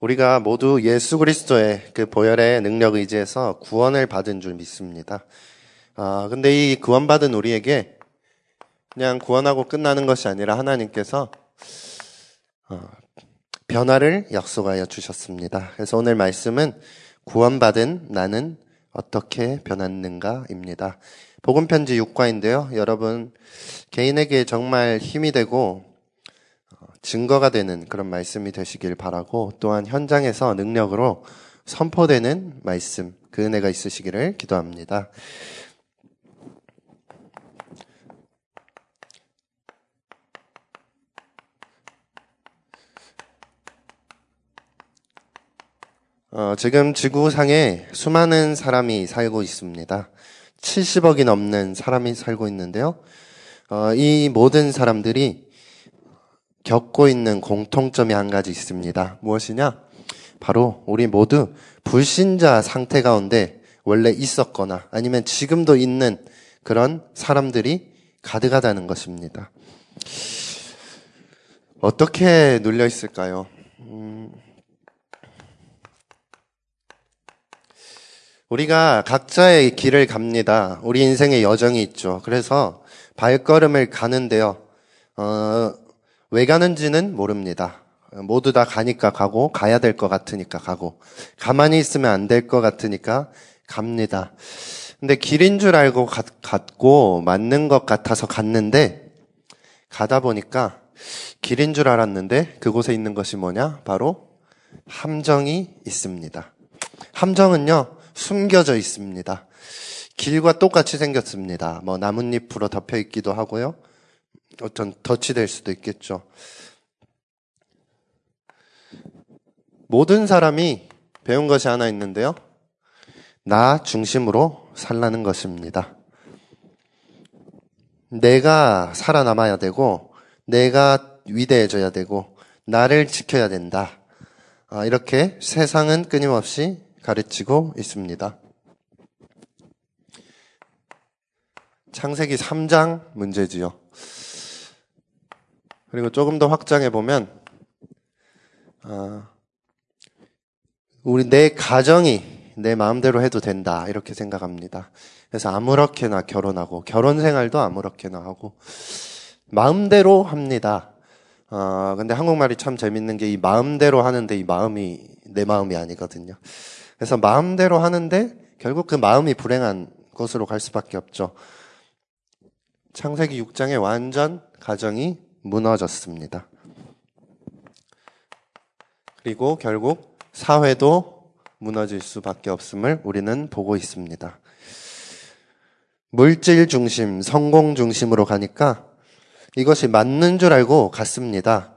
우리가 모두 예수 그리스도의 그 보혈의 능력 의지해서 구원을 받은 줄 믿습니다. 아, 근데 이 구원받은 우리에게 그냥 구원하고 끝나는 것이 아니라 하나님께서 어, 변화를 약속하여 주셨습니다. 그래서 오늘 말씀은 구원받은 나는 어떻게 변했는가입니다. 복음편지 6과인데요. 여러분, 개인에게 정말 힘이 되고 증거가 되는 그런 말씀이 되시길 바라고 또한 현장에서 능력으로 선포되는 말씀, 그 은혜가 있으시기를 기도합니다. 어, 지금 지구상에 수많은 사람이 살고 있습니다. 70억이 넘는 사람이 살고 있는데요. 어, 이 모든 사람들이 겪고 있는 공통점이 한 가지 있습니다. 무엇이냐? 바로 우리 모두 불신자 상태 가운데 원래 있었거나 아니면 지금도 있는 그런 사람들이 가득하다는 것입니다. 어떻게 눌려 있을까요? 음, 우리가 각자의 길을 갑니다. 우리 인생의 여정이 있죠. 그래서 발걸음을 가는데요. 어, 왜 가는지는 모릅니다. 모두 다 가니까 가고, 가야 될 것 같으니까 가고, 가만히 있으면 안 될 것 같으니까 갑니다. 근데 길인 줄 알고 갔고, 맞는 것 같아서 갔는데, 가다 보니까 길인 줄 알았는데, 그곳에 있는 것이 뭐냐? 바로 함정이 있습니다. 함정은요, 숨겨져 있습니다. 길과 똑같이 생겼습니다. 뭐 나뭇잎으로 덮여 있기도 하고요. 어떤 덫이 될 수도 있겠죠. 모든 사람이 배운 것이 하나 있는데요. 나 중심으로 살라는 것입니다. 내가 살아남아야 되고, 내가 위대해져야 되고, 나를 지켜야 된다. 아, 이렇게 세상은 끊임없이 가르치고 있습니다. 창세기 3장 문제지요. 그리고 조금 더 확장해 보면 어, 우리 내 가정이 내 마음대로 해도 된다 이렇게 생각합니다. 그래서 아무렇게나 결혼하고 결혼 생활도 아무렇게나 하고 마음대로 합니다. 어, 근데 한국말이 참 재밌는 게 이 마음대로 하는데 이 마음이 내 마음이 아니거든요. 그래서 마음대로 하는데 결국 그 마음이 불행한 것으로 갈 수밖에 없죠. 창세기 6장에 완전 가정이 무너졌습니다. 그리고 결국 사회도 무너질 수밖에 없음을 우리는 보고 있습니다. 물질 중심, 성공 중심으로 가니까 이것이 맞는 줄 알고 갔습니다.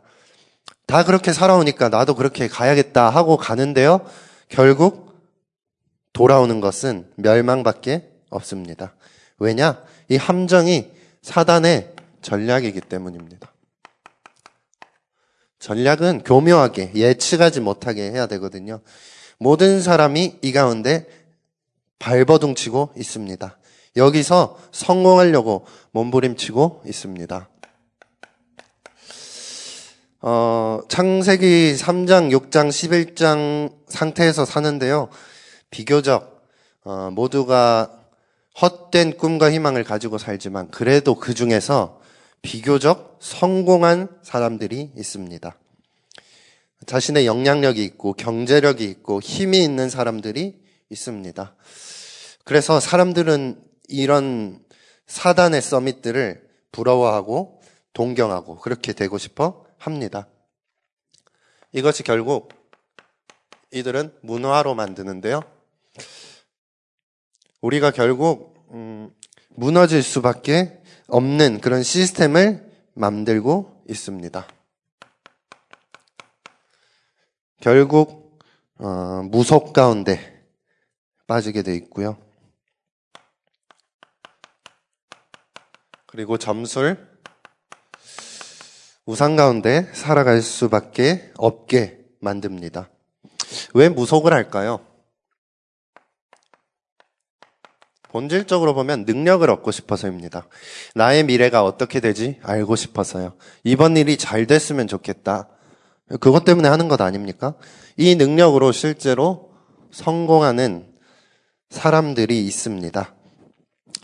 다 그렇게 살아오니까 나도 그렇게 가야겠다 하고 가는데요. 결국 돌아오는 것은 멸망밖에 없습니다. 왜냐? 이 함정이 사단의 전략이기 때문입니다. 전략은 교묘하게 예측하지 못하게 해야 되거든요. 모든 사람이 이 가운데 발버둥치고 있습니다. 여기서 성공하려고 몸부림치고 있습니다. 어, 창세기 3장, 6장, 11장 상태에서 사는데요. 비교적 어, 모두가 헛된 꿈과 희망을 가지고 살지만 그래도 그 중에서 비교적 성공한 사람들이 있습니다. 자신의 영향력이 있고 경제력이 있고 힘이 있는 사람들이 있습니다. 그래서 사람들은 이런 사단의 서밋들을 부러워하고 동경하고 그렇게 되고 싶어 합니다. 이것이 결국 이들은 문화로 만드는데요. 우리가 결국 음, 무너질 수밖에 없는 그런 시스템을 만들고 있습니다. 결국 어, 무속 가운데 빠지게 돼 있고요. 그리고 점술 우상 가운데 살아갈 수밖에 없게 만듭니다. 왜 무속을 할까요? 본질적으로 보면 능력을 얻고 싶어서입니다. 나의 미래가 어떻게 되지? 알고 싶어서요. 이번 일이 잘 됐으면 좋겠다. 그것 때문에 하는 것 아닙니까? 이 능력으로 실제로 성공하는 사람들이 있습니다.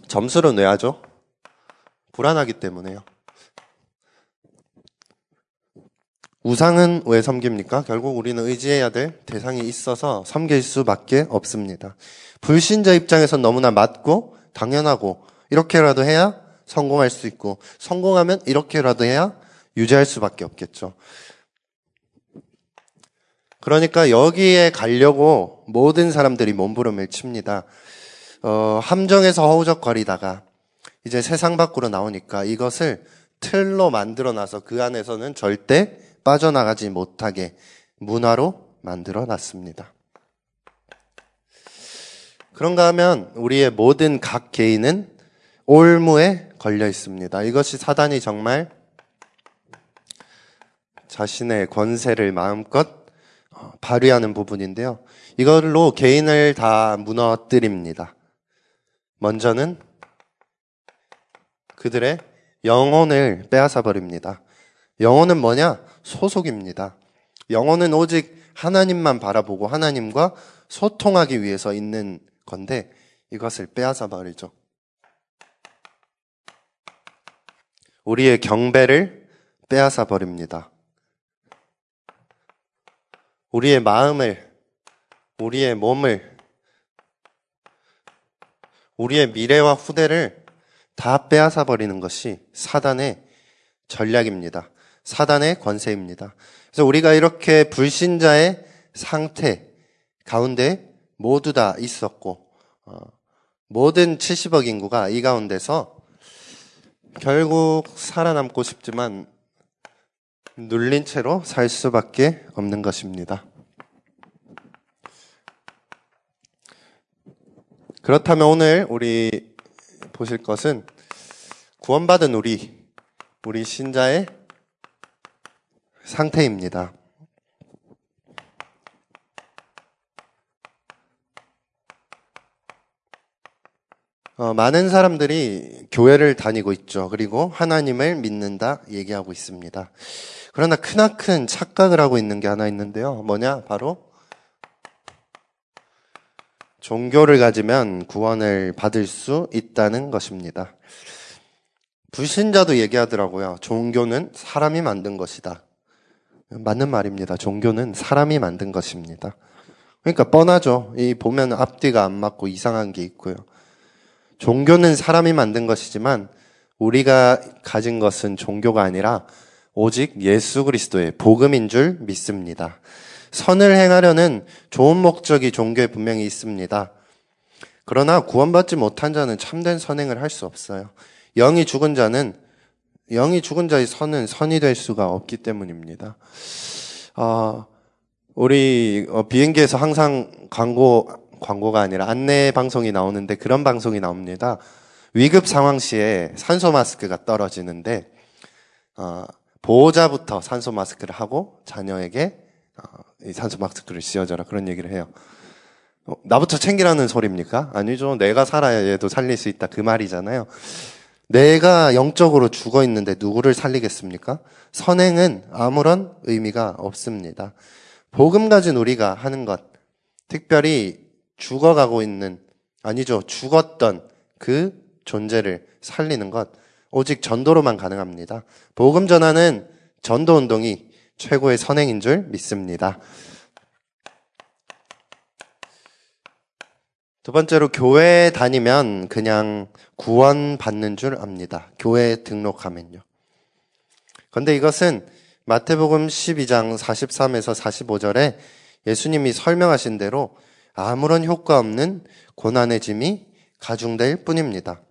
점수를 내야죠. 불안하기 때문에요. 우상은 왜 섬깁니까? 결국 우리는 의지해야 될 대상이 있어서 섬길 수밖에 없습니다. 불신자 입장에선 너무나 맞고 당연하고 이렇게라도 해야 성공할 수 있고 성공하면 이렇게라도 해야 유지할 수밖에 없겠죠. 그러니까 여기에 가려고 모든 사람들이 몸부림을 칩니다. 어, 함정에서 허우적거리다가 이제 세상 밖으로 나오니까 이것을 틀로 만들어 놔서 그 안에서는 절대 빠져나가지 못하게 문화로 만들어 놨습니다. 그런가 하면 우리의 모든 각 개인은 올무에 걸려 있습니다. 이것이 사단이 정말 자신의 권세를 마음껏 어, 발휘하는 부분인데요. 이걸로 개인을 다 무너뜨립니다. 먼저는 그들의 영혼을 빼앗아 버립니다. 영혼은 뭐냐? 소속입니다. 영혼은 오직 하나님만 바라보고 하나님과 소통하기 위해서 있는 건데 이것을 빼앗아 버리죠. 우리의 경배를 빼앗아 버립니다. 우리의 마음을, 우리의 몸을, 우리의 미래와 후대를 다 빼앗아 버리는 것이 사단의 전략입니다. 사단의 권세입니다. 그래서 우리가 이렇게 불신자의 상태 가운데 모두 다 있었고 어, 모든 70억 인구가 이 가운데서 결국 살아남고 싶지만 눌린 채로 살 수밖에 없는 것입니다. 그렇다면 오늘 우리 보실 것은 구원받은 우리, 우리 신자의 상태입니다. 어, 많은 사람들이 교회를 다니고 있죠. 그리고 하나님을 믿는다 얘기하고 있습니다. 그러나 크나큰 착각을 하고 있는 게 하나 있는데요. 뭐냐? 바로 종교를 가지면 구원을 받을 수 있다는 것입니다. 불신자도 얘기하더라고요. 종교는 사람이 만든 것이다. 맞는 말입니다. 종교는 사람이 만든 것입니다. 그러니까 뻔하죠. 이 보면 앞뒤가 안 맞고 이상한 게 있고요. 종교는 사람이 만든 것이지만 우리가 가진 것은 종교가 아니라 오직 예수 그리스도의 복음인 줄 믿습니다. 선을 행하려는 좋은 목적이 종교에 분명히 있습니다. 그러나 구원받지 못한 자는 참된 선행을 할 수 없어요. 영이 죽은 자는 영이 죽은 자의 선은 선이 될 수가 없기 때문입니다. 어, 우리 어, 비행기에서 항상 광고 광고가 아니라 안내 방송이 나오는데 그런 방송이 나옵니다. 위급 상황 시에 산소 마스크가 떨어지는데 어, 보호자부터 산소 마스크를 하고 자녀에게 어, 이 산소 마스크를 씌워줘라 그런 얘기를 해요. 어, 나부터 챙기라는 소리입니까? 아니죠. 내가 살아야 얘도 살릴 수 있다 그 말이잖아요. 내가 영적으로 죽어 있는데 누구를 살리겠습니까? 선행은 아무런 의미가 없습니다. 복음 가진 우리가 하는 것, 특별히 죽어가고 있는, 아니죠. 죽었던 그 존재를 살리는 것, 오직 전도로만 가능합니다. 복음 전하는 전도 운동이 최고의 선행인 줄 믿습니다. 두 번째로 교회 다니면 그냥 구원 받는 줄 압니다. 교회 등록하면요. 그런데 이것은 마태복음 12장 43에서 45절에 예수님이 설명하신 대로 아무런 효과 없는 고난의 짐이 가중될 뿐입니다.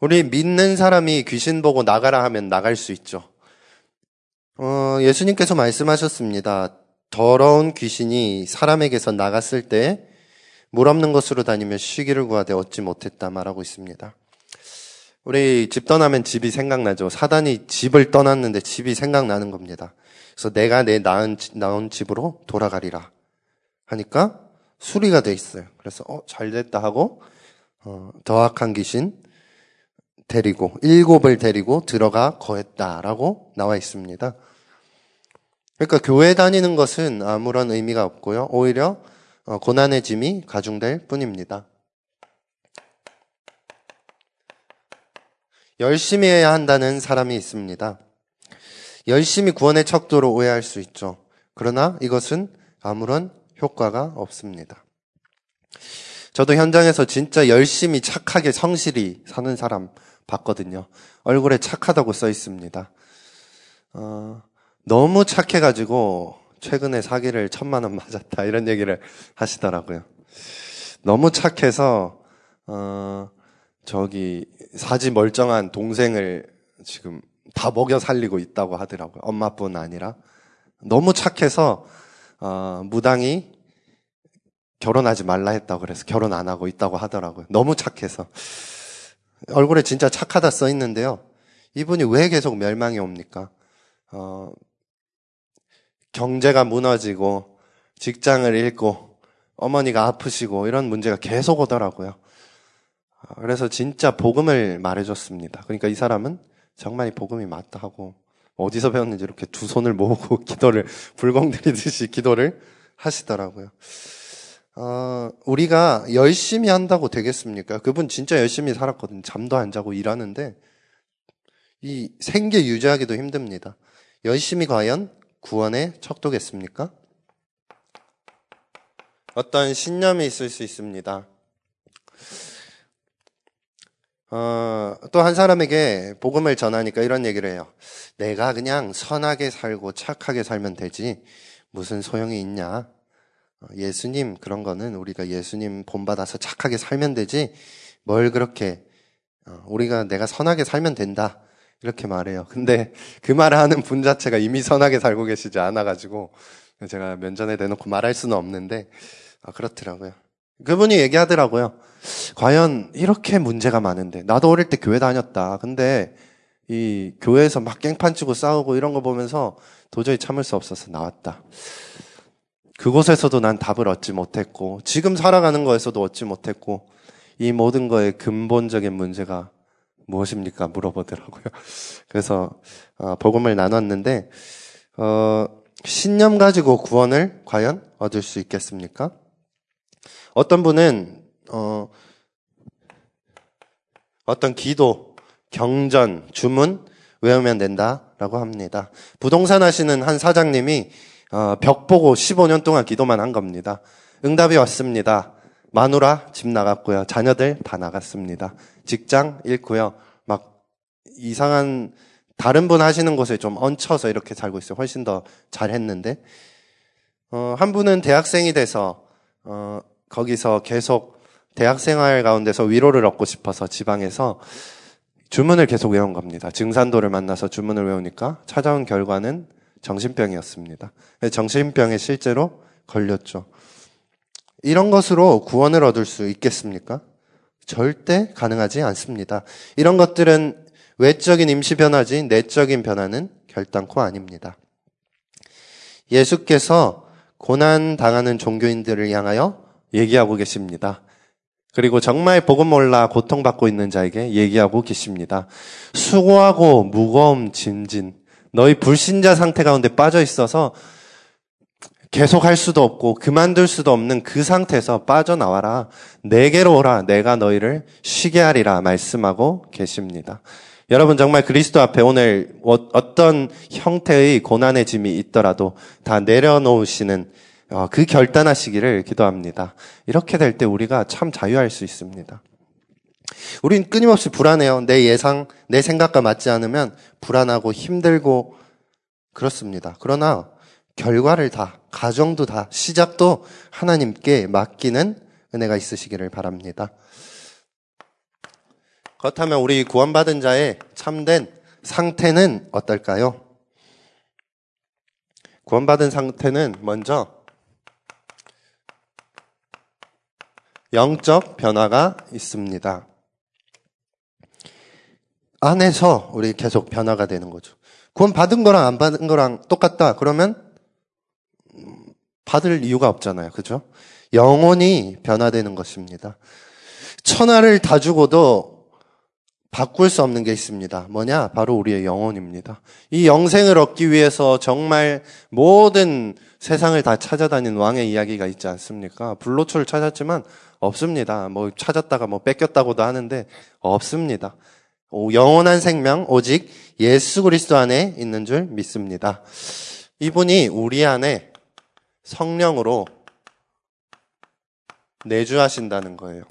우리 믿는 사람이 귀신 보고 나가라 하면 나갈 수 있죠. 어, 예수님께서 말씀하셨습니다. 더러운 귀신이 사람에게서 나갔을 때 물 없는 곳으로 다니며 쉬기를 구하되 얻지 못했다 말하고 있습니다. 우리 집 떠나면 집이 생각나죠. 사단이 집을 떠났는데 집이 생각나는 겁니다. 그래서 내가 내 낳은, 낳은 집으로 돌아가리라. 하니까 수리가 돼 있어요. 그래서, 어, 잘 됐다 하고, 어, 더 악한 귀신, 데리고 일곱을 데리고 들어가 거했다라고 나와 있습니다. 그러니까 교회 다니는 것은 아무런 의미가 없고요. 오히려 어, 고난의 짐이 가중될 뿐입니다. 열심히 해야 한다는 사람이 있습니다. 열심히 구원의 척도로 오해할 수 있죠. 그러나 이것은 아무런 효과가 없습니다. 저도 현장에서 진짜 열심히 착하게 성실히 사는 사람 봤거든요. 얼굴에 착하다고 써 있습니다. 어, 너무 착해가지고 최근에 사기를 천만 원 맞았다 이런 얘기를 하시더라고요. 너무 착해서 어, 저기 사지 멀쩡한 동생을 지금 다 먹여 살리고 있다고 하더라고요. 엄마뿐 아니라 너무 착해서 어, 무당이 결혼하지 말라 했다고 그래서 결혼 안 하고 있다고 하더라고요. 너무 착해서. 얼굴에 진짜 착하다 써 있는데요. 이분이 왜 계속 멸망이 옵니까? 어, 경제가 무너지고 직장을 잃고 어머니가 아프시고 이런 문제가 계속 오더라고요. 어, 그래서 진짜 복음을 말해줬습니다. 그러니까 이 사람은 정말 이 복음이 맞다 하고 어디서 배웠는지 이렇게 두 손을 모으고 기도를 불공 들이듯이 기도를 하시더라고요. 어, 우리가 열심히 한다고 되겠습니까? 그분 진짜 열심히 살았거든요. 잠도 안 자고 일하는데 이 생계 유지하기도 힘듭니다. 열심히 과연 구원에 척도겠습니까? 어떤 신념이 있을 수 있습니다. 어, 또 한 사람에게 복음을 전하니까 이런 얘기를 해요. 내가 그냥 선하게 살고 착하게 살면 되지. 무슨 소용이 있냐. 어, 예수님 그런 거는 우리가 예수님 본받아서 착하게 살면 되지 뭘 그렇게 어, 우리가 내가 선하게 살면 된다 이렇게 말해요. 근데 그 말을 하는 분 자체가 이미 선하게 살고 계시지 않아가지고 제가 면전에 대놓고 말할 수는 없는데 아, 그렇더라고요. 그분이 얘기하더라고요. 과연 이렇게 문제가 많은데 나도 어릴 때 교회 다녔다. 근데 이 교회에서 막 깽판 치고 싸우고 이런 거 보면서 도저히 참을 수 없어서 나왔다. 그곳에서도 난 답을 얻지 못했고, 지금 살아가는 거에서도 얻지 못했고, 이 모든 거의 근본적인 문제가 무엇입니까? 물어보더라고요. 그래서, 어, 복음을 나눴는데, 어, 신념 가지고 구원을 과연 얻을 수 있겠습니까? 어떤 분은, 어, 어떤 기도, 경전, 주문 외우면 된다라고 합니다. 부동산 하시는 한 사장님이 어, 벽 보고 15년 동안 기도만 한 겁니다. 응답이 왔습니다. 마누라 집 나갔고요. 자녀들 다 나갔습니다. 직장 잃고요. 막 이상한 다른 분 하시는 곳에 좀 얹혀서 이렇게 살고 있어요. 훨씬 더 잘했는데 어, 한 분은 대학생이 돼서 어, 거기서 계속 대학생활 가운데서 위로를 얻고 싶어서 지방에서 주문을 계속 외운 겁니다. 증산도를 만나서 주문을 외우니까 찾아온 결과는 정신병이었습니다. 정신병에 실제로 걸렸죠. 이런 것으로 구원을 얻을 수 있겠습니까? 절대 가능하지 않습니다. 이런 것들은 외적인 임시 변화지 내적인 변화는 결단코 아닙니다. 예수께서 고난 당하는 종교인들을 향하여 얘기하고 계십니다. 그리고 정말 복음 몰라 고통받고 있는 자에게 얘기하고 계십니다. 수고하고 무거움 진진 너희 불신자 상태 가운데 빠져 있어서 계속 할 수도 없고 그만둘 수도 없는 그 상태에서 빠져나와라. 내게로 오라. 내가 너희를 쉬게 하리라. 말씀하고 계십니다. 여러분 정말 그리스도 앞에 오늘 어, 어떤 형태의 고난의 짐이 있더라도 다 내려놓으시는 어, 그 결단하시기를 기도합니다. 이렇게 될 때 우리가 참 자유할 수 있습니다. 우린 끊임없이 불안해요. 내 예상, 내 생각과 맞지 않으면 불안하고 힘들고 그렇습니다. 그러나 결과를 다, 가정도 다, 시작도 하나님께 맡기는 은혜가 있으시기를 바랍니다. 그렇다면 우리 구원받은 자의 참된 상태는 어떨까요? 구원받은 상태는 먼저 영적 변화가 있습니다. 안에서 우리 계속 변화가 되는 거죠. 구원 받은 거랑 안 받은 거랑 똑같다. 그러면 받을 이유가 없잖아요. 그죠? 영혼이 변화되는 것입니다. 천하를 다 주고도 바꿀 수 없는 게 있습니다. 뭐냐? 바로 우리의 영혼입니다. 이 영생을 얻기 위해서 정말 모든 세상을 다 찾아다닌 왕의 이야기가 있지 않습니까? 불로초를 찾았지만 없습니다. 뭐 찾았다가 뭐 뺏겼다고도 하는데 없습니다. 영원한 생명 오직 예수 그리스도 안에 있는 줄 믿습니다. 이분이 우리 안에 성령으로 내주하신다는 거예요.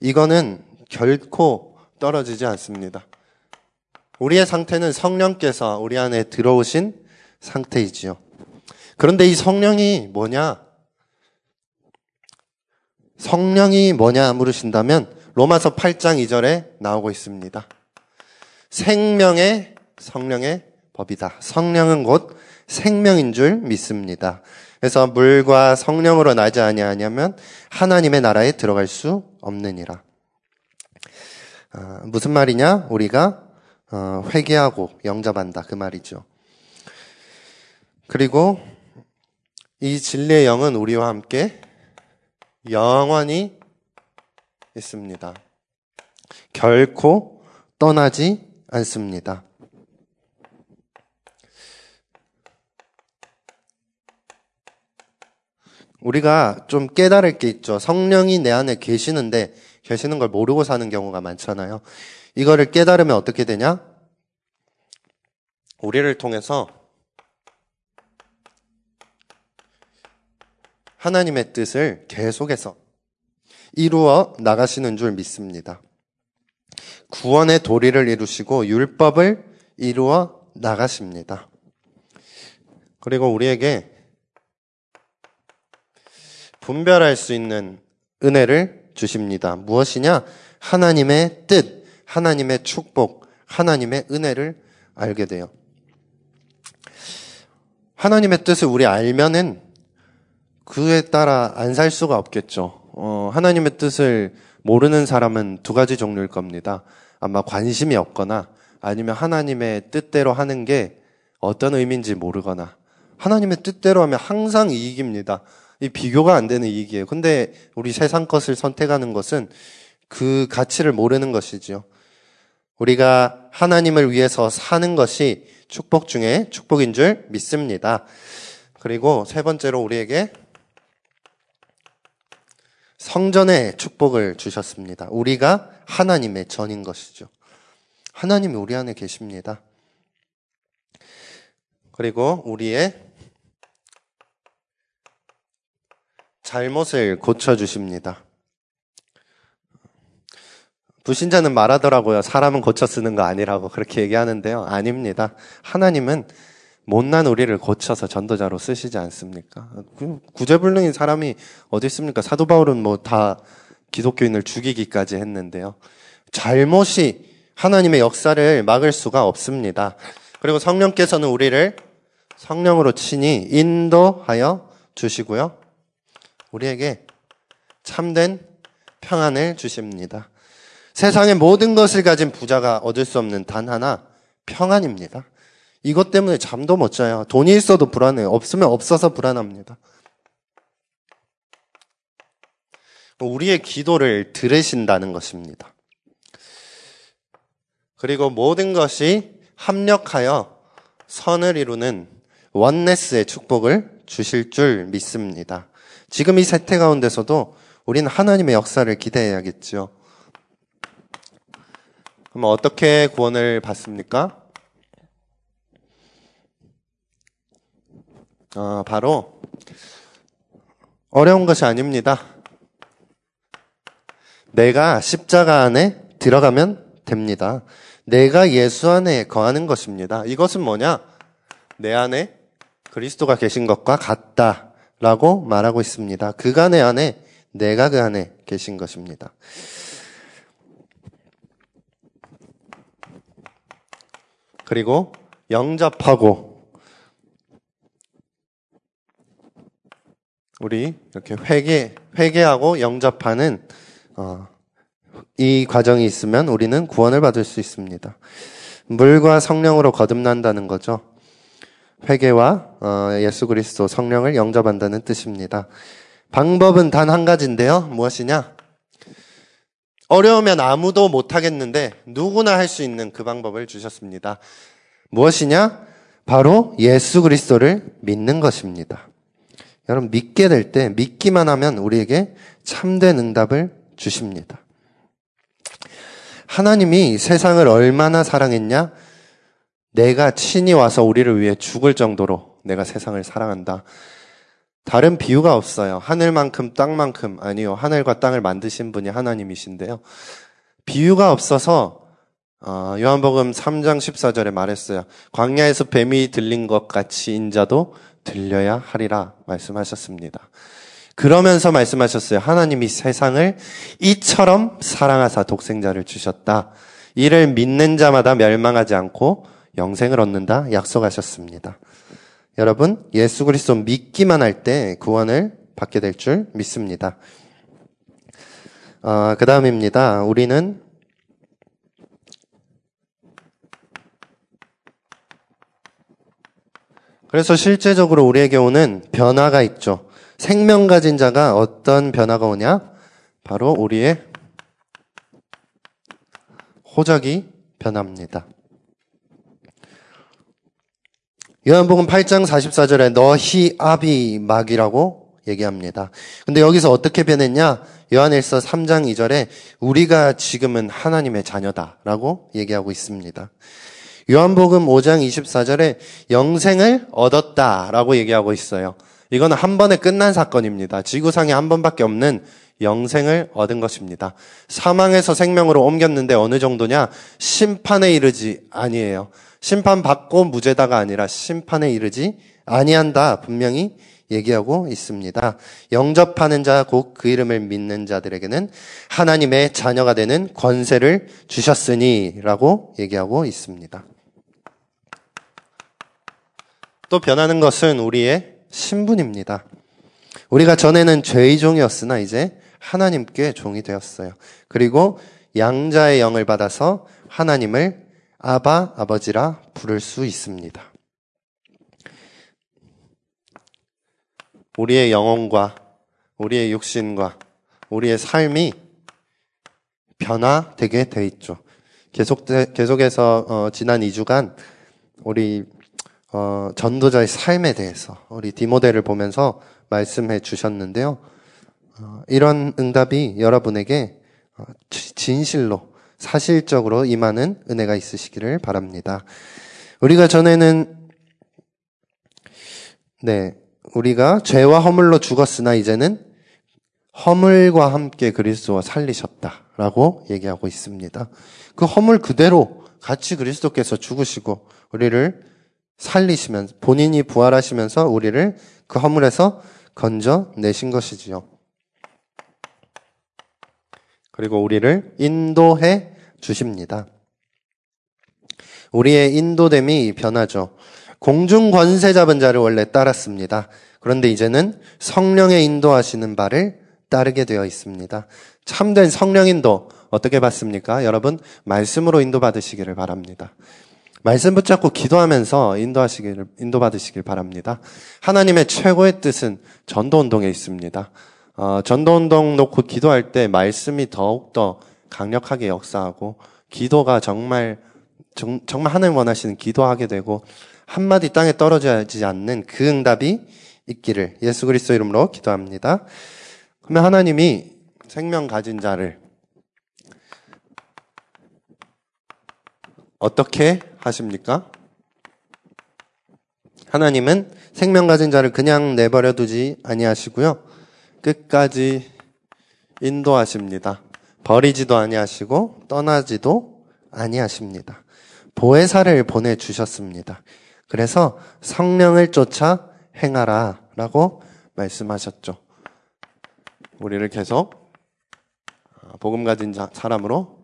이거는 결코 떨어지지 않습니다. 우리의 상태는 성령께서 우리 안에 들어오신 상태이지요. 그런데 이 성령이 뭐냐? 성령이 뭐냐 물으신다면 로마서 8장 2절에 나오고 있습니다. 생명의 성령의 법이다. 성령은 곧 생명인 줄 믿습니다. 그래서 물과 성령으로 나지 아니하냐면 하나님의 나라에 들어갈 수 없느니라. 아, 무슨 말이냐? 우리가 어, 회개하고 영접한다 그 말이죠. 그리고 이 진리의 영은 우리와 함께 영원히 있습니다. 결코 떠나지 않습니다. 우리가 좀 깨달을 게 있죠. 성령이 내 안에 계시는데 계시는 걸 모르고 사는 경우가 많잖아요. 이거를 깨달으면 어떻게 되냐? 우리를 통해서 하나님의 뜻을 계속해서 이루어 나가시는 줄 믿습니다. 구원의 도리를 이루시고 율법을 이루어 나가십니다. 그리고 우리에게 분별할 수 있는 은혜를 주십니다. 무엇이냐? 하나님의 뜻, 하나님의 축복, 하나님의 은혜를 알게 돼요. 하나님의 뜻을 우리 알면은 그에 따라 안 살 수가 없겠죠. 어, 하나님의 뜻을 모르는 사람은 두 가지 종류일 겁니다. 아마 관심이 없거나 아니면 하나님의 뜻대로 하는 게 어떤 의미인지 모르거나 하나님의 뜻대로 하면 항상 이익입니다. 이 비교가 안 되는 이익이에요. 근데 우리 세상 것을 선택하는 것은 그 가치를 모르는 것이지요. 우리가 하나님을 위해서 사는 것이 축복 중에 축복인 줄 믿습니다. 그리고 세 번째로 우리에게 성전의 축복을 주셨습니다. 우리가 하나님의 전인 것이죠. 하나님이 우리 안에 계십니다. 그리고 우리의 잘못을 고쳐주십니다. 부신자는 말하더라고요. 사람은 고쳐 쓰는 거 아니라고 그렇게 얘기하는데요. 아닙니다. 하나님은 못난 우리를 고쳐서 전도자로 쓰시지 않습니까? 그 구제불능인 사람이 어디 있습니까? 사도 바울은 뭐 다 기독교인을 죽이기까지 했는데요. 잘못이 하나님의 역사를 막을 수가 없습니다. 그리고 성령께서는 우리를 성령으로 친히 인도하여 주시고요. 우리에게 참된 평안을 주십니다. 세상의 모든 것을 가진 부자가 얻을 수 없는 단 하나 평안입니다. 이것 때문에 잠도 못 자요. 돈이 있어도 불안해요. 없으면 없어서 불안합니다. 우리의 기도를 들으신다는 것입니다. 그리고 모든 것이 합력하여 선을 이루는 원네스의 축복을 주실 줄 믿습니다. 지금 이 세태 가운데서도 우리는 하나님의 역사를 기대해야겠죠. 그럼 어떻게 구원을 받습니까? 어, 바로 어려운 것이 아닙니다. 내가 십자가 안에 들어가면 됩니다. 내가 예수 안에 거하는 것입니다. 이것은 뭐냐? 내 안에 그리스도가 계신 것과 같다. 라고 말하고 있습니다. 그간의 안에, 내가 그 안에 계신 것입니다. 그리고 영접하고 우리 이렇게 회개, 회개하고 영접하는 어, 이 과정이 있으면 우리는 구원을 받을 수 있습니다. 물과 성령으로 거듭난다는 거죠. 회개와 어, 예수 그리스도 성령을 영접한다는 뜻입니다. 방법은 단 한 가지인데요. 무엇이냐? 어려우면 아무도 못하겠는데 누구나 할 수 있는 그 방법을 주셨습니다. 무엇이냐? 바로 예수 그리스도를 믿는 것입니다. 여러분 믿게 될 때 믿기만 하면 우리에게 참된 응답을 주십니다. 하나님이 세상을 얼마나 사랑했냐? 내가 친히 와서 우리를 위해 죽을 정도로 내가 세상을 사랑한다. 다른 비유가 없어요. 하늘만큼 땅만큼 아니요. 하늘과 땅을 만드신 분이 하나님이신데요. 비유가 없어서 어, 요한복음 3장 14절에 말했어요. 광야에서 뱀이 들린 것 같이 인자도 들려야 하리라 말씀하셨습니다. 그러면서 말씀하셨어요. 하나님이 세상을 이처럼 사랑하사 독생자를 주셨다. 이를 믿는 자마다 멸망하지 않고 영생을 얻는다 약속하셨습니다. 여러분, 예수 그리스도 믿기만 할 때 구원을 받게 될 줄 믿습니다. 어, 그 다음입니다. 우리는 그래서 실제적으로 우리에게 오는 변화가 있죠. 생명 가진 자가 어떤 변화가 오냐? 바로 우리의 호적이 변합니다. 요한복음 8장 44절에 너희 아비 막이라고 얘기합니다. 근데 여기서 어떻게 변했냐? 요한일서 3장 2절에 우리가 지금은 하나님의 자녀다라고 얘기하고 있습니다. 요한복음 5장 24절에 영생을 얻었다라고 얘기하고 있어요. 이거는 한 번에 끝난 사건입니다. 지구상에 한 번밖에 없는 영생을 얻은 것입니다. 사망에서 생명으로 옮겼는데 어느 정도냐? 심판에 이르지 아니에요. 심판받고 무죄다가 아니라 심판에 이르지 아니한다. 분명히 얘기하고 있습니다. 영접하는 자, 곧 그 이름을 믿는 자들에게는 하나님의 자녀가 되는 권세를 주셨으니 라고 얘기하고 있습니다. 또 변하는 것은 우리의 신분입니다. 우리가 전에는 죄의 종이었으나 이제 하나님께 종이 되었어요. 그리고 양자의 영을 받아서 하나님을 아바, 아버지라 부를 수 있습니다. 우리의 영혼과 우리의 육신과 우리의 삶이 변화되게 돼 있죠. 계속, 계속해서, 어, 지난 2주간 우리, 어, 전도자의 삶에 대해서 우리 디모델을 보면서 말씀해 주셨는데요. 어, 이런 응답이 여러분에게 어, 진실로 사실적으로 임하는 은혜가 있으시기를 바랍니다. 우리가 전에는 네, 우리가 죄와 허물로 죽었으나 이제는 허물과 함께 그리스도와 살리셨다라고 얘기하고 있습니다. 그 허물 그대로 같이 그리스도께서 죽으시고 우리를 살리시면 본인이 부활하시면서 우리를 그 허물에서 건져 내신 것이지요. 그리고 우리를 인도해 주십니다. 우리의 인도됨이 변하죠. 공중 권세 잡은 자를 원래 따랐습니다. 그런데 이제는 성령의 인도하시는 바를 따르게 되어 있습니다. 참된 성령 인도 어떻게 받습니까? 여러분 말씀으로 인도 받으시기를 바랍니다. 말씀 붙잡고 기도하면서 인도하시기를 인도받으시길 바랍니다. 하나님의 최고의 뜻은 전도 운동에 있습니다. 어, 전도운동 놓고 기도할 때 말씀이 더욱더 강력하게 역사하고 기도가 정말 정, 말 하나님 원하시는 기도하게 되고 한마디 땅에 떨어지지 않는 그 응답이 있기를 예수 그리스도 이름으로 기도합니다. 그러면 하나님이 생명 가진 자를 어떻게 하십니까? 하나님은 생명 가진 자를 그냥 내버려 두지 아니하시고요. 끝까지 인도하십니다. 버리지도 아니하시고 떠나지도 아니하십니다. 보혜사를 보내 주셨습니다. 그래서 성령을 쫓아 행하라라고 말씀하셨죠. 우리를 계속 복음 가진 자, 사람으로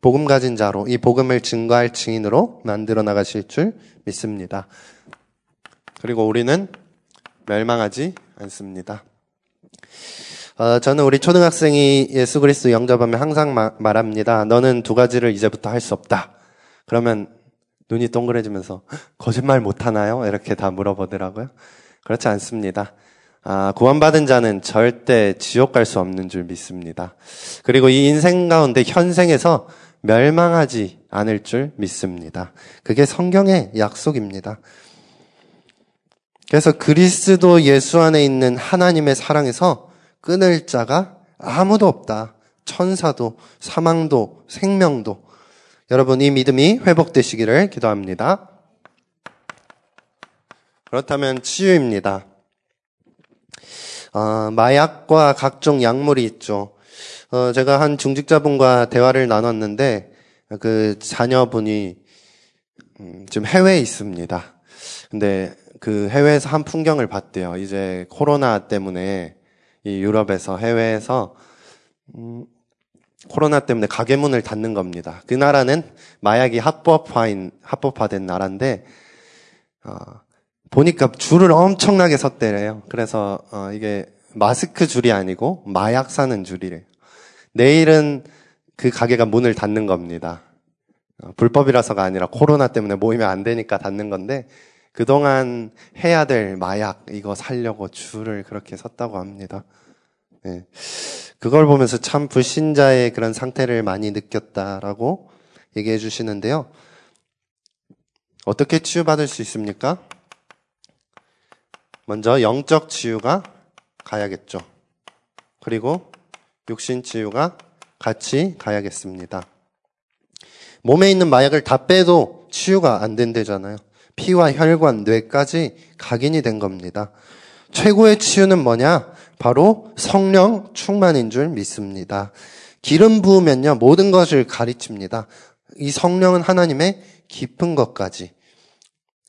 복음 가진 자로 이 복음을 증거할 증인으로 만들어 나가실 줄 믿습니다. 그리고 우리는 멸망하지 않습니다. 어, 저는 우리 초등학생이 예수 그리스도 영접하면 항상 마, 말합니다. 너는 두 가지를 이제부터 할 수 없다. 그러면 눈이 동그래지면서 거짓말 못 하나요? 이렇게 다 물어보더라고요. 그렇지 않습니다. 아, 구원받은 자는 절대 지옥 갈 수 없는 줄 믿습니다. 그리고 이 인생 가운데 현생에서 멸망하지 않을 줄 믿습니다. 그게 성경의 약속입니다. 그래서 그리스도 예수 안에 있는 하나님의 사랑에서 끊을 자가 아무도 없다. 천사도, 사망도, 생명도. 여러분, 이 믿음이 회복되시기를 기도합니다. 그렇다면 치유입니다. 어, 마약과 각종 약물이 있죠. 어, 제가 한 중직자분과 대화를 나눴는데 그 자녀분이 음, 지금 해외에 있습니다. 근데 그 해외에서 한 풍경을 봤대요. 이제 코로나 때문에 이 유럽에서 해외에서 음, 코로나 때문에 가게 문을 닫는 겁니다. 그 나라는 마약이 합법화인 합법화된 나라인데 어, 보니까 줄을 엄청나게 섰대래요. 그래서 어, 이게 마스크 줄이 아니고 마약 사는 줄이래요. 내일은 그 가게가 문을 닫는 겁니다. 어, 불법이라서가 아니라 코로나 때문에 모이면 안 되니까 닫는 건데 그동안 해야 될 마약 이거 살려고 줄을 그렇게 섰다고 합니다. 네. 그걸 보면서 참 불신자의 그런 상태를 많이 느꼈다라고 얘기해 주시는데요. 어떻게 치유받을 수 있습니까? 먼저 영적 치유가 가야겠죠. 그리고 육신 치유가 같이 가야겠습니다. 몸에 있는 마약을 다 빼도 치유가 안 된대잖아요. 피와 혈관, 뇌까지 각인이 된 겁니다. 최고의 치유는 뭐냐? 바로 성령 충만인 줄 믿습니다. 기름 부으면요, 모든 것을 가르칩니다. 이 성령은 하나님의 깊은 것까지,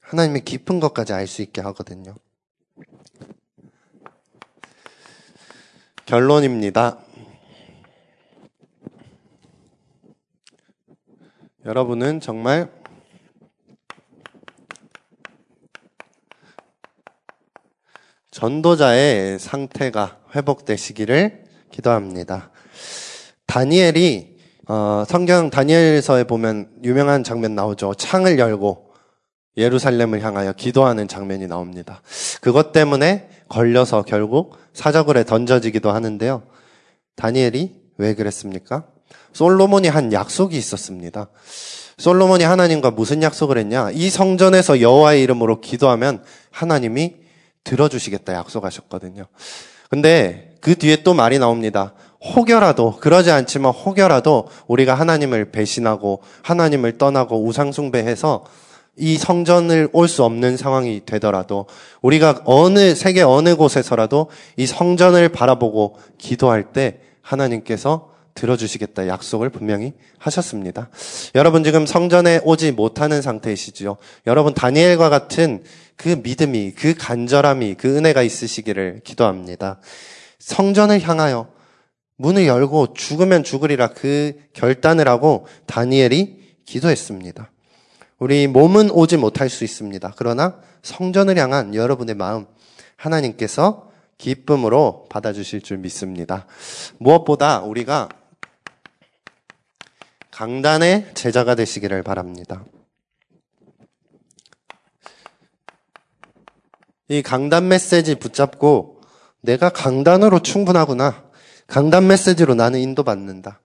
하나님의 깊은 것까지 알 수 있게 하거든요. 결론입니다. 여러분은 정말 전도자의 상태가 회복되시기를 기도합니다. 다니엘이 어, 성경 다니엘서에 보면 유명한 장면 나오죠. 창을 열고 예루살렘을 향하여 기도하는 장면이 나옵니다. 그것 때문에 걸려서 결국 사자굴에 던져지기도 하는데요. 다니엘이 왜 그랬습니까? 솔로몬이 한 약속이 있었습니다. 솔로몬이 하나님과 무슨 약속을 했냐? 이 성전에서 여호와의 이름으로 기도하면 하나님이 들어주시겠다 약속하셨거든요. 근데 그 뒤에 또 말이 나옵니다. 혹여라도 그러지 않지만 혹여라도 우리가 하나님을 배신하고 하나님을 떠나고 우상숭배해서 이 성전을 올 수 없는 상황이 되더라도 우리가 어느 세계 어느 곳에서라도 이 성전을 바라보고 기도할 때 하나님께서 들어주시겠다 약속을 분명히 하셨습니다. 여러분 지금 성전에 오지 못하는 상태이시죠. 여러분 다니엘과 같은 그 믿음이 그 간절함이 그 은혜가 있으시기를 기도합니다. 성전을 향하여 문을 열고 죽으면 죽으리라 그 결단을 하고 다니엘이 기도했습니다. 우리 몸은 오지 못할 수 있습니다. 그러나 성전을 향한 여러분의 마음 하나님께서 기쁨으로 받아주실 줄 믿습니다. 무엇보다 우리가 강단의 제자가 되시기를 바랍니다. 이 강단 메시지 붙잡고 내가 강단으로 충분하구나. 강단 메시지로 나는 인도받는다.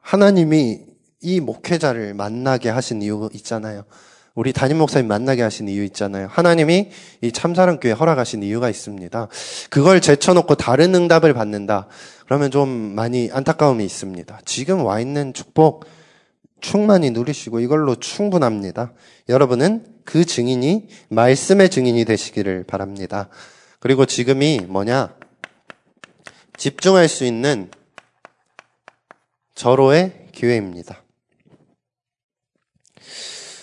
하나님이 이 목회자를 만나게 하신 이유 있잖아요. 우리 담임 목사님 만나게 하신 이유 있잖아요. 하나님이 이 참사랑교회 허락하신 이유가 있습니다. 그걸 제쳐놓고 다른 응답을 받는다. 그러면 좀 많이 안타까움이 있습니다. 지금 와 있는 축복 충만히 누리시고 이걸로 충분합니다. 여러분은 그 증인이 말씀의 증인이 되시기를 바랍니다. 그리고 지금이 뭐냐? 집중할 수 있는 절호의 기회입니다.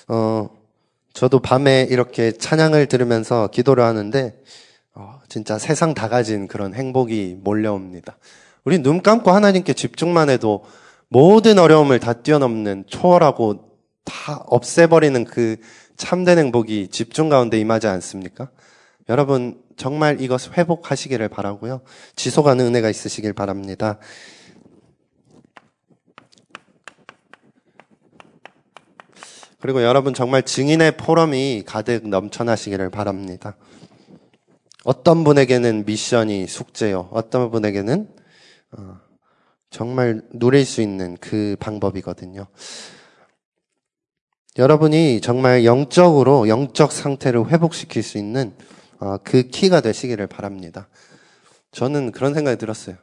어, 저도 밤에 이렇게 찬양을 들으면서 기도를 하는데, 어, 진짜 세상 다 가진 그런 행복이 몰려옵니다. 우리 눈 감고 하나님께 집중만 해도 모든 어려움을 다 뛰어넘는 초월하고 다 없애버리는 그 참된 행복이 집중 가운데 임하지 않습니까? 여러분, 정말 이것 회복하시기를 바라고요. 지속하는 은혜가 있으시길 바랍니다. 그리고 여러분 정말 증인의 포럼이 가득 넘쳐나시기를 바랍니다. 어떤 분에게는 미션이 숙제요. 어떤 분에게는 어, 정말 누릴 수 있는 그 방법이거든요. 여러분이 정말 영적으로 영적 상태를 회복시킬 수 있는 어, 그 키가 되시기를 바랍니다. 저는 그런 생각이 들었어요.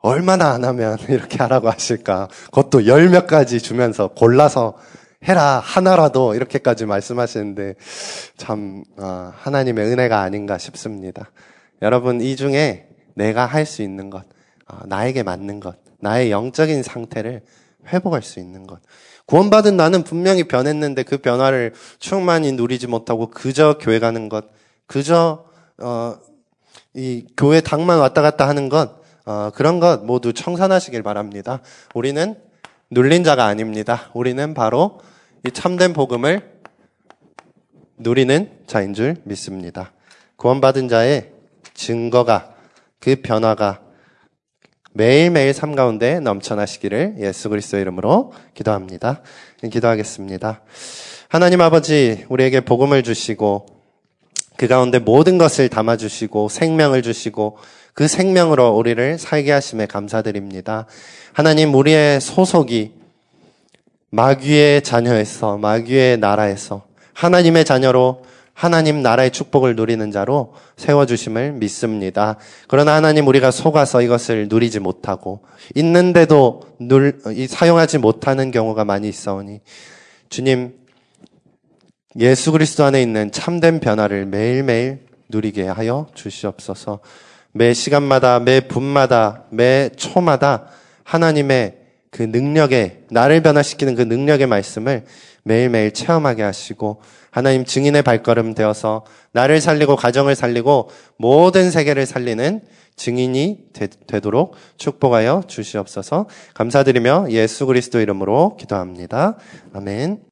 얼마나 안 하면 이렇게 하라고 하실까? 그것도 열 몇 가지 주면서 골라서 해라 하나라도 이렇게까지 말씀하시는데 참 어, 하나님의 은혜가 아닌가 싶습니다. 여러분 이 중에 내가 할 수 있는 것, 어, 나에게 맞는 것, 나의 영적인 상태를 회복할 수 있는 것. 구원받은 나는 분명히 변했는데 그 변화를 충만히 누리지 못하고 그저 교회 가는 것, 그저 어, 이 교회 당만 왔다 갔다 하는 것, 어, 그런 것 모두 청산하시길 바랍니다. 우리는 눌린 자가 아닙니다. 우리는 바로 이 참된 복음을 누리는 자인 줄 믿습니다. 구원받은 자의 증거가 그 변화가 매일매일 삶 가운데 넘쳐나시기를 예수 그리스도의 이름으로 기도합니다. 기도하겠습니다. 하나님 아버지 우리에게 복음을 주시고 그 가운데 모든 것을 담아 주시고 생명을 주시고 그 생명으로 우리를 살게 하심에 감사드립니다. 하나님 우리의 소속이 마귀의 자녀에서 마귀의 나라에서 하나님의 자녀로 하나님 나라의 축복을 누리는 자로 세워주심을 믿습니다. 그러나 하나님 우리가 속아서 이것을 누리지 못하고 있는데도 눌, 사용하지 못하는 경우가 많이 있어오니 주님 예수 그리스도 안에 있는 참된 변화를 매일매일 누리게 하여 주시옵소서. 매 시간마다 매 분마다 매 초마다 하나님의 그 능력의 나를 변화시키는 그 능력의 말씀을 매일매일 체험하게 하시고 하나님 증인의 발걸음 되어서 나를 살리고 가정을 살리고 모든 세계를 살리는 증인이 되, 도록 축복하여 주시옵소서 감사드리며 예수 그리스도 이름으로 기도합니다. 아멘.